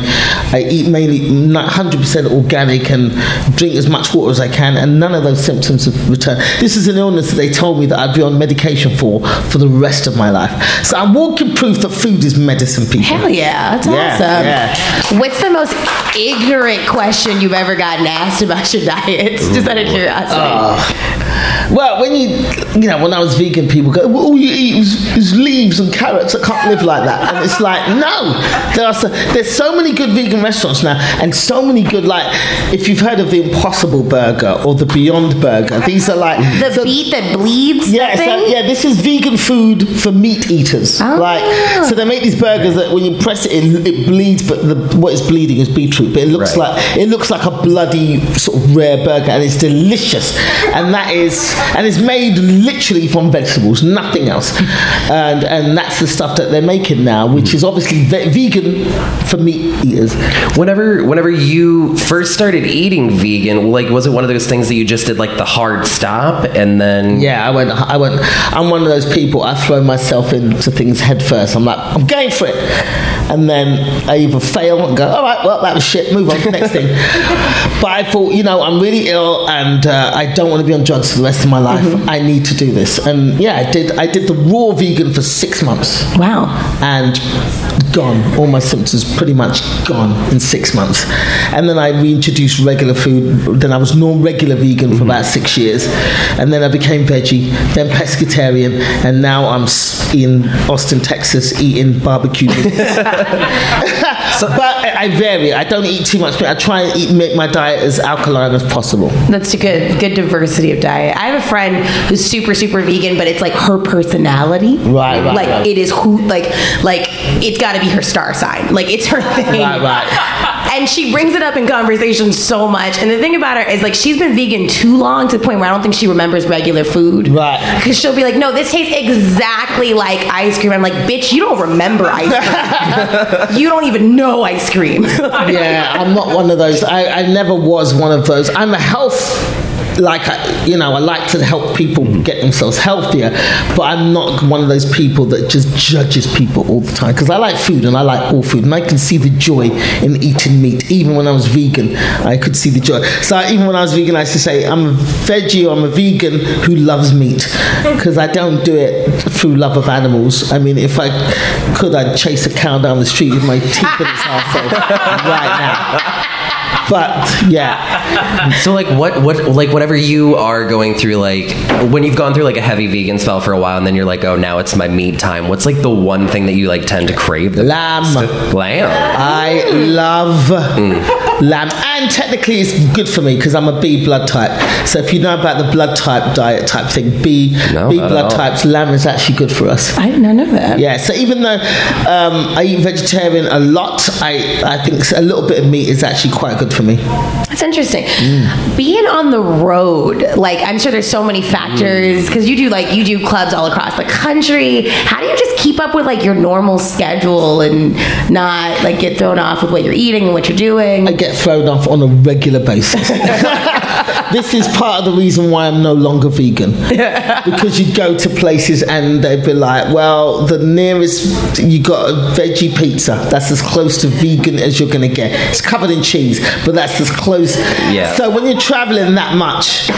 I eat mainly 100% organic and drink as much water as I can, and none of those symptoms have returned. This is an illness that they told me that I'd be on medication for for the rest of my life. So I'm walking proof that food is medicine, people. Hell yeah, that's Yeah, awesome. What's the most ignorant question you've ever gotten asked about your diet? Just out of curiosity. Ah. Well, when you, you know, when I was vegan, people go, well, all you eat is, is leaves and carrots. I can't live like that. And it's like, no. There are so, there's so many good vegan restaurants now, and so many good, like, if you've heard of the Impossible Burger or the Beyond Burger, these are like. The so- beet that bleeds. Yeah, so, thing? yeah, this is vegan food for meat eaters. Ah. Like, so they make these burgers that when you press it, it, it bleeds, but the, what is bleeding is beetroot. But it looks Right. like it looks like a bloody sort of rare burger, and it's delicious. And that is, and it's made literally from vegetables, nothing else. And and that's the stuff that they're making now, which is obviously ve- vegan for meat eaters. Whenever, whenever you first started eating vegan, like, was it one of those things that you just did like the hard stop and then? Yeah, I went. I went. I'm one of those people. I throw myself into things head first. I'm like, I'm going for it, and then I either fail and go, all right, well, that was shit. Move on to the next thing. But I thought, you know, I'm really ill, and uh, I don't want to be on drugs for the rest my life. Mm-hmm. I need to do this, and yeah, I did. I did the raw vegan for six months Wow. and gone. All my symptoms pretty much gone in six months. And then I reintroduced regular food. Then I was non regular vegan for mm-hmm. about six years. And then I became veggie, then pescatarian, and now I'm in Austin, Texas, eating barbecue. meat. but I I vary. I don't eat too much meat. I try and eat, make my diet as alkaline as possible. That's a good good diversity of diet. I have a friend who's super super vegan, but it's like her personality. Right, right, Like right. it is who like like it's got to be her star sign. Like it's her thing. Right, right. And she brings it up in conversation so much. And the thing about her is like she's been vegan too long to the point where I don't think she remembers regular food. Right. Because she'll be like, no, this tastes exactly like ice cream. I'm like, bitch, you don't remember ice cream. you don't even know ice cream. yeah, I'm not one of those. I, I never was one of those. I'm a health. Like I, you know, I like to help people mm-hmm. get themselves healthier, but I'm not one of those people that just judges people all the time. Because I like food and I like all food, and I can see the joy in eating meat. Even when I was vegan, I could see the joy. So even when I was vegan, I used to say I'm a veggie or I'm a vegan who loves meat because I don't do it through love of animals. I mean, if I could, I'd chase a cow down the street with my teeth in its asshole right now. But yeah, So like what what like whenever you are going through like when you've gone through like a heavy vegan spell for a while and then you're like oh now it's my meat time. What's like the one thing that you like tend to crave? The lamb. Lamb. I love mm. lamb, and technically it's good for me because I'm a B blood type. So if you know about the blood type diet type thing, B No, B blood types, lamb is actually good for us. I did not know that. Yeah, so even though um, I eat vegetarian a lot, I, I think a little bit of meat is actually quite good for me. That's interesting. Being on the road, like I'm sure there's so many factors because you do like you do clubs all across the country. How do you just keep up with like your normal schedule and not like get thrown off with what you're eating and what you're doing? I get thrown off on a regular basis. this is part of the reason why I'm no longer vegan. because you go to places and they'd be like, well, the nearest, you got a veggie pizza. That's as close to vegan as you're going to get. It's covered in cheese, but that's as close. Yeah. So when you're traveling that much,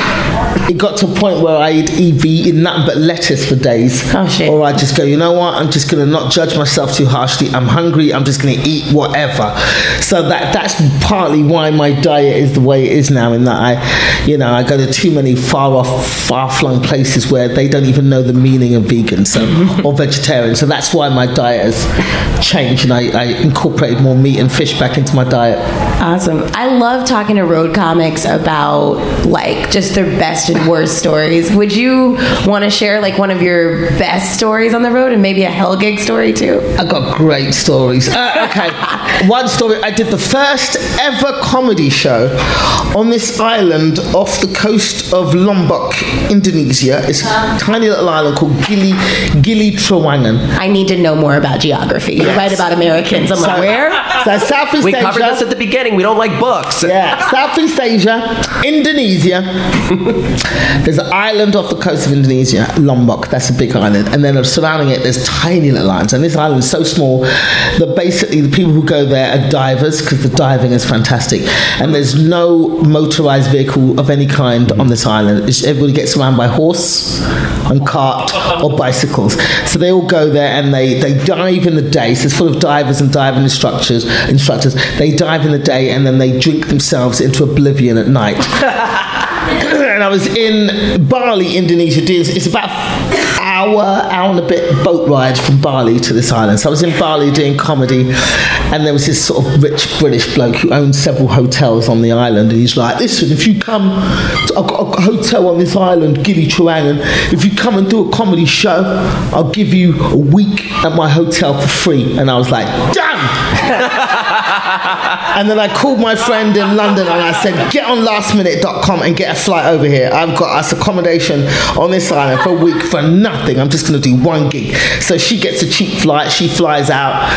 it got to a point where I'd be eating nothing but lettuce for days. Oh, shit. Or I'd just go, you know what? I'm just going to not judge myself too harshly. I'm hungry. I'm just going to eat whatever. So that that's partly why my diet is the way it is now. In that I, you know, I go to too many far off, far flung places where they don't even know the meaning of vegan, so or vegetarian. So that's why my diet has changed, and I, I incorporated more meat and fish back into my diet. Awesome. I love talking to road comics about like just their best and worst stories. Would you want to share like one of your best stories on the road and maybe a hell gig story too? I got great stories. Uh, okay, one story. I did the first ever comedy show on this island off the coast of Lombok, Indonesia. It's a uh-huh. tiny little island called Gili Gili Trawangan. I need to know more about geography. You're right about Americans. I'm like, where? So Southeast We Asia. covered this at the beginning. We don't like books. Yeah, Southeast Asia, Indonesia. there's an island off the coast of Indonesia, Lombok. That's a big island, and then surrounding it, there's tiny little islands. And this island is so small that basically the people who go there are divers because the diving is fantastic. And there's no motorized vehicle of any kind on this island. Everybody gets around by horse and cart or bicycles. So they all go there and they, they dive in the day. So it's full of divers and diving instructors. Instructors. They dive in the day and then they drink themselves into oblivion at night. and I was in Bali, Indonesia. It's about hour, hour and a bit boat ride from Bali to this island. So I was in Bali doing comedy, and there was this sort of rich British bloke who owned several hotels on the island, and he's like, "Listen, if you come, to, I've got a hotel on this island, Gili Trawangan, and if you come and do a comedy show, I'll give you a week at my hotel for free." And I was like, "Done." and then I called my friend in London and I said, get on lastminute.com and get a flight over here. I've got us accommodation on this island for a week for nothing. I'm just going to do one gig. So she gets a cheap flight. She flies out.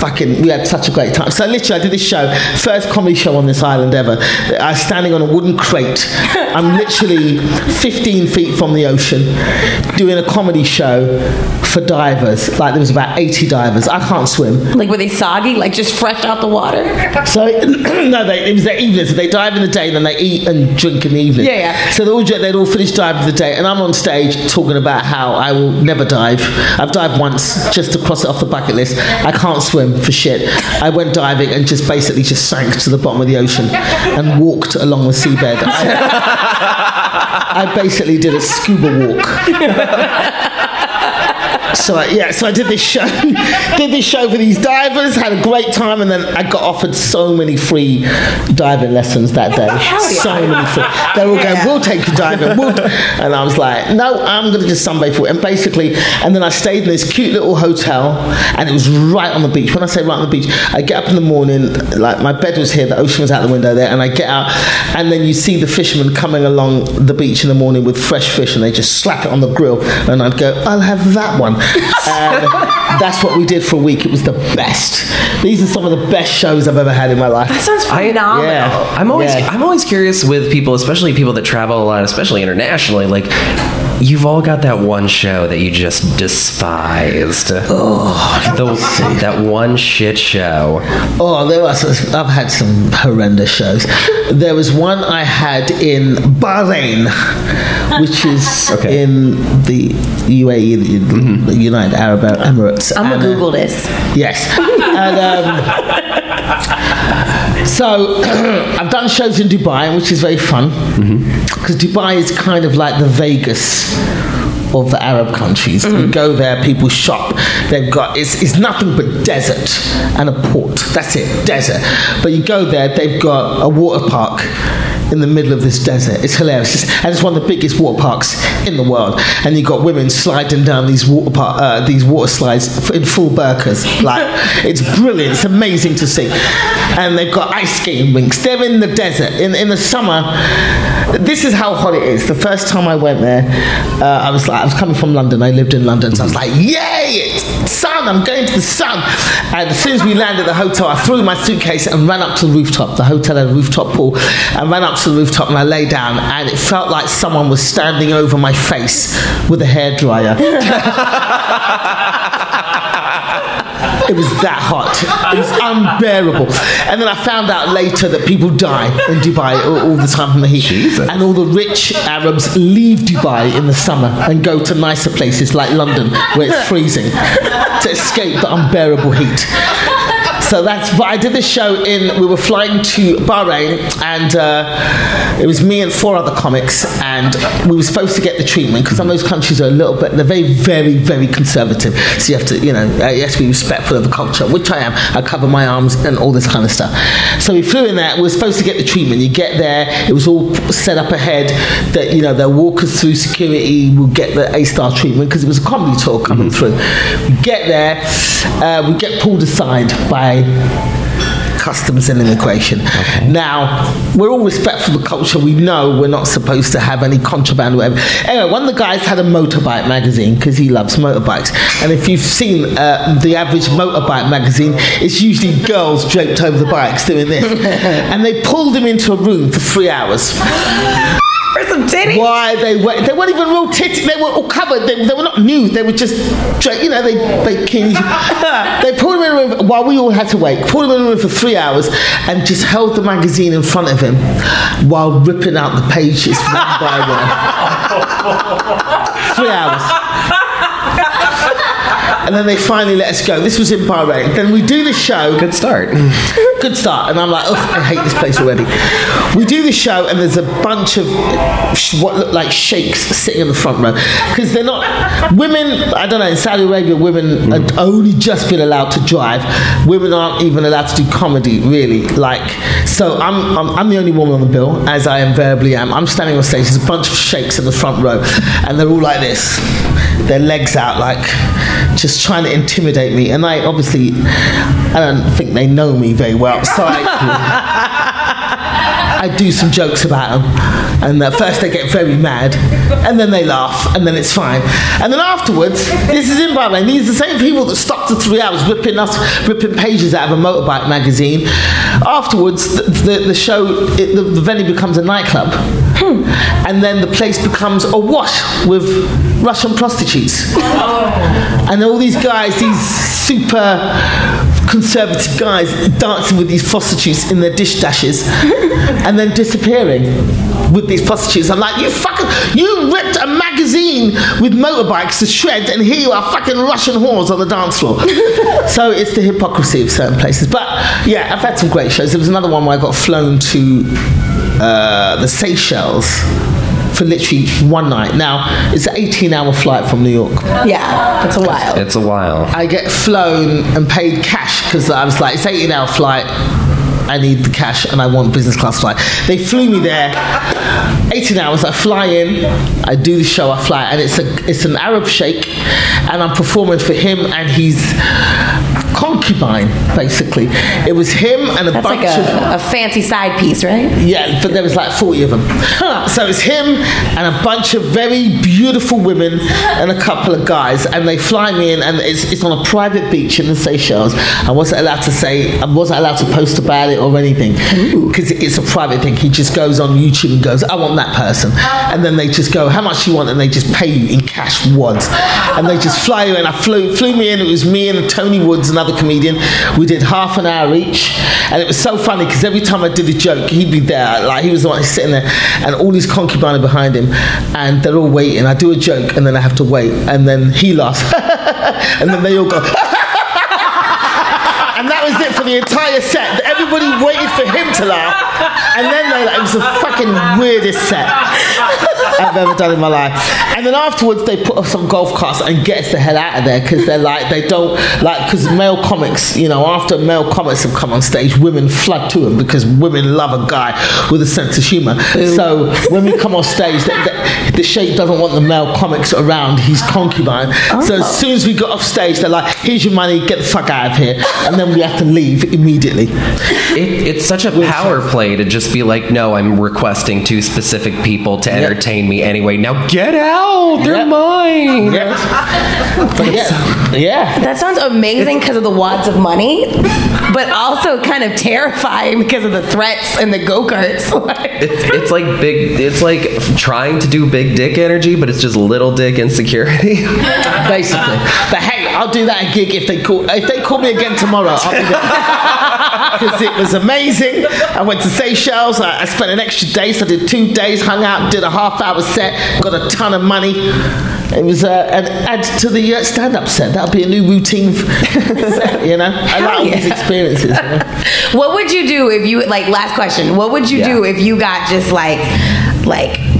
Fucking, we had such a great time. So literally, I did this show, first comedy show on this island ever. I was standing on a wooden crate. I'm literally 15 feet from the ocean doing a comedy show for divers. Like there was about 80 divers. I can't swim. Like were they soggy? Like just fresh out the water? So no, they, it was their evening. So they dive in the day, then they eat and drink in the evening. Yeah, yeah. So they all they'd all finish diving the day, and I'm on stage talking about how I will never dive. I've dived once just to cross it off the bucket list. I can't swim for shit. I went diving and just basically just sank to the bottom of the ocean and walked along the seabed. I, I basically did a scuba walk. So I, yeah, so I did this show, did this show for these divers, had a great time, and then I got offered so many free diving lessons that day. So many free. They were all going, "We'll take you diving," we'll and I was like, "No, I'm going to just sunbathe for it." And basically, and then I stayed in this cute little hotel, and it was right on the beach. When I say right on the beach, I get up in the morning, like my bed was here, the ocean was out the window there, and I get out, and then you see the fishermen coming along the beach in the morning with fresh fish, and they just slap it on the grill, and I'd go, "I'll have that one." And that's what we did for a week. It was the best. These are some of the best shows I've ever had in my life. That sounds I- yeah. I'm always Yeah. I'm always curious with people, especially people that travel a lot, especially internationally. Like, you've all got that one show that you just despised. Oh, the, that one shit show. Oh, there was. I've had some horrendous shows. There was one I had in Bahrain, which is Okay. in the UAE, the, the United Arab Emirates. I'm gonna uh, Google this. Yes. And um, so I've done shows in Dubai, which is very fun. Mm-hmm. Because Dubai is kind of like the Vegas of the Arab countries. You go there, people shop. They've got it's, it's nothing but desert and a port. That's it, desert. But you go there, they've got a water park in the middle of this desert. It's hilarious, It's- and it's one of the biggest water parks in the world. And you've got women sliding down these water par- uh, these water slides in full burqas. Like it's brilliant. It's amazing to see. And they've got ice skating rinks. They're in the desert in in the summer. This is how hot it is. The first time I went there, uh, I was like, I was coming from London. I lived in London, so I was like, "Yay, sun! I'm going to the sun!" And as soon as we landed at the hotel, I threw my suitcase and ran up to the rooftop. The hotel had a rooftop pool. I ran up to the rooftop and I lay down, and it felt like someone was standing over my face with a hairdryer. It was that hot. It was unbearable. And then I found out later that people die in Dubai all, all the time from the heat. And all the rich Arabs leave Dubai in the summer and go to nicer places like London where it's freezing to escape the unbearable heat. So that's. But I did this show in. We were flying to Bahrain, and uh, it was me and four other comics, and we were supposed to get the treatment because some of those countries are a little bit. They're very, very, very conservative. So you have to, you know, uh, you have to be respectful of the culture, which I am. I cover my arms and all this kind of stuff. So we flew in there. We were supposed to get the treatment. You get there. It was all set up ahead that you know they'll walk us through security. We'll get the A star treatment because it was a comedy tour coming through. We get there. Uh, we get pulled aside by customs and immigration. Now, we're all respectful of the culture. We know we're not supposed to have any contraband or whatever. Anyway, one of the guys had a motorbike magazine because he loves motorbikes. And if you've seen uh, the average motorbike magazine, it's usually girls draped over the bikes doing this. and they pulled him into a room for three hours. For some titties. Why they were they weren't even real titties. They were all covered. They, they were not nude. They were just you know they they kings. they pulled him in a room while we all had to wait. Pulled him in a room for three hours and just held the magazine in front of him while ripping out the pages one by one. three hours. and then they finally let us go. This was in Bahrain. Then we do the show. Good start. Good start. And I'm like, oh, I hate this place already. We do the show, and there's a bunch of what look like sheikhs sitting in the front row because they're not women. I don't know. In Saudi Arabia, women had mm. only just been allowed to drive. Women aren't even allowed to do comedy, really. Like, so I'm I'm, I'm the only woman on the bill, as I invariably am. I'm standing on stage. There's a bunch of sheikhs in the front row, and they're all like this, their legs out, like just trying to intimidate me. And I obviously, I don't think they know me very well, so I. I do some jokes about them, and at first they get very mad, and then they laugh, and then it's fine. And then afterwards, this is in Bahrain. These are the same people that stopped for three hours ripping us, ripping pages out of a motorbike magazine. Afterwards, the, the, the show, it, the, the venue becomes a nightclub, hmm. and then the place becomes awash with Russian prostitutes, oh. and all these guys, these super conservative guys dancing with these prostitutes in their dish dashes and then disappearing with these prostitutes. I'm like, you fucking, you ripped a magazine with motorbikes to shreds and here you are fucking Russian whores on the dance floor. so it's the hypocrisy of certain places. But yeah, I've had some great shows. There was another one where I got flown to uh, the Seychelles for literally one night. Now, it's an 18 hour flight from New York. Yeah, it's a while. It's a while. I get flown and paid cash because I was like, it's 18 hour flight. I need the cash and I want business class flight. They flew me there, 18 hours. I fly in, I do the show, I fly, and it's a it's an Arab sheikh, and I'm performing for him and his concubine. Basically, it was him and a That's bunch like of a, a fancy side piece, right? yeah, but there was like 40 of them. So it's him and a bunch of very beautiful women and a couple of guys, and they fly me in, and it's, it's on a private beach in the Seychelles. I wasn't allowed to say, I wasn't allowed to post about it or anything because it's a private thing. He just goes on YouTube and goes, I want that person, and then they just go, How much do you want? And they just pay you in cash wads, and they just fly you in. I flew flew me in. It was me and Tony Woods, another comedian. We did half an hour each, and it was so funny because every time I did a joke, he'd be there. Like he was the one sitting there, and all these concubines are behind him, and they're all waiting. I do a joke, and then I have to wait, and then he laughs, and then they all go. And that was it for the entire set. Everybody waited for him to laugh, and then they like, it was the fucking weirdest set I've ever done in my life. And then afterwards, they put us on golf carts and get us the hell out of there because they're like they don't like because male comics, you know, after male comics have come on stage, women flood to them because women love a guy with a sense of humour. So when we come on stage, the, the, the sheikh doesn't want the male comics around his concubine. So as oh. soon as we got off stage, they're like, "Here's your money, get the fuck out of here," and then we have to leave immediately. It, it's such a power play to just be like, no, I'm requesting two specific people to entertain me anyway. Now get out. They're Yep. mine. But yeah, yeah. That sounds amazing because of the wads of money, but also kind of terrifying because of the threats and the go karts. It's, it's like big. It's like trying to do big dick energy, but it's just little dick insecurity. basically. But hey, I'll do that gig if they call if they call me again tomorrow. I'll be there because it was amazing. I went to Seychelles. I, I spent an extra day, so I did two days, hung out, did a half hour set, got a ton of money. It was uh, an add to the uh, stand-up set. That'll be a new routine. For, you know, I like all these experiences. You know? what would you do if you like? Last question. What would you Yeah. do if you got just like, like?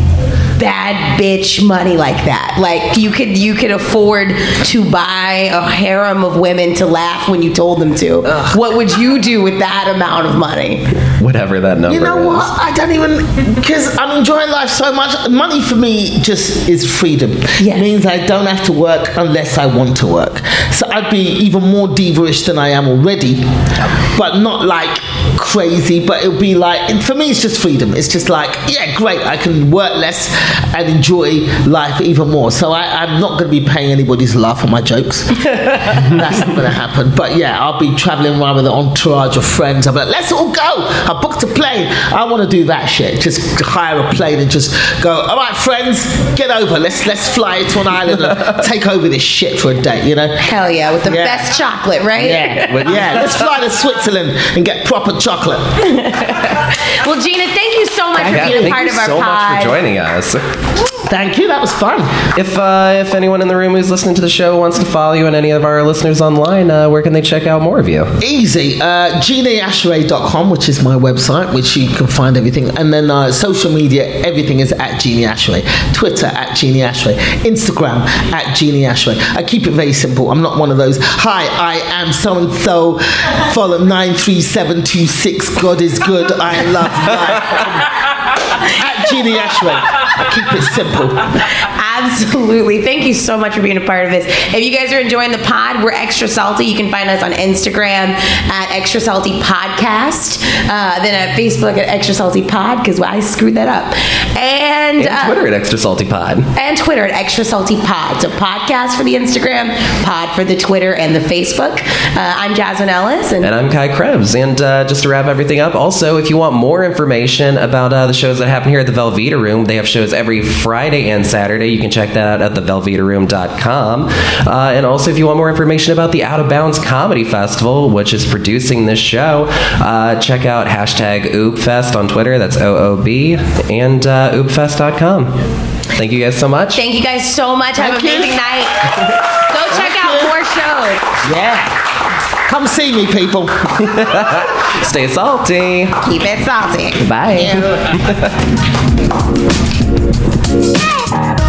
Bad bitch money like that like you could you could afford to buy a harem of women to laugh when you told them to what would you do with that amount of money Whatever that number You know is. what? I don't even because I'm enjoying life so much. Money for me just is freedom. Yes. It means I don't have to work unless I want to work. So I'd be even more diva-ish than I am already, but not like crazy. But it'll be like for me, it's just freedom. It's just like yeah, great. I can work less and enjoy life even more. So I, I'm not going to be paying anybody to laugh at my jokes. That's not going to happen. But yeah, I'll be traveling around with an entourage of friends. I'll be like, let's all go. I booked a plane. I want to do that shit. Just hire a plane and just go. All right, friends, get over. Let's let's fly to an island and take over this shit for a day. You know. hell yeah with the Yeah. best chocolate right Yeah, yeah. Let's fly to Switzerland and get proper chocolate chocolate. well, Gina, thank you so much Yeah, for being thank part you of our so pod. much for joining us. Thank you. That was fun. If uh, if anyone in the room who's listening to the show wants to follow you and any of our listeners online, uh, where can they check out more of you? Easy. Uh, GinaYashere.com, which is my website, which you can find everything. And then uh, social media, everything is at Gina Yashere. Twitter at Gina Yashere. Instagram at Gina Yashere. I keep it very simple. I'm not one of those, hi, I am so and so. Follow 93726. God is good. I love life. at Gina Yashere. I keep it simple. Absolutely. Thank you so much for being a part of this. If you guys are enjoying the pod, we're extra salty. You can find us on Instagram at Extra Salty Podcast, uh, then at Facebook at Extra Salty Pod because I screwed that up, and, And uh, Twitter at Extra Salty Pod. and Twitter at Extra Salty Pod. So podcast for the Instagram, pod for the Twitter and the Facebook. Uh, I'm Jasmine Ellis, and And I'm Kai Krebs. And uh, just to wrap everything up, also, if you want more information about uh, the shows that happen here at the Velveeta Room, they have shows every Friday and Saturday. You can check that out at thevelveetaroom.com. Uh, and also, if you want more information about the Out of Bounds Comedy Festival, which is producing this show, uh, check out hashtag OOBFest on Twitter. That's O O B. And uh, OOBFest.com. Thank you guys so much. thank you guys so much. Have Thank an you. amazing night. Go check out you. more shows. Yeah. Come see me, people. Stay salty. Keep it salty. Bye.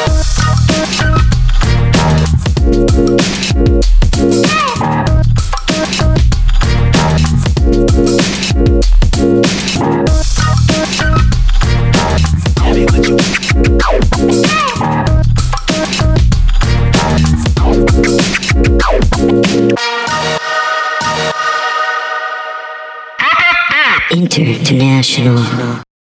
International.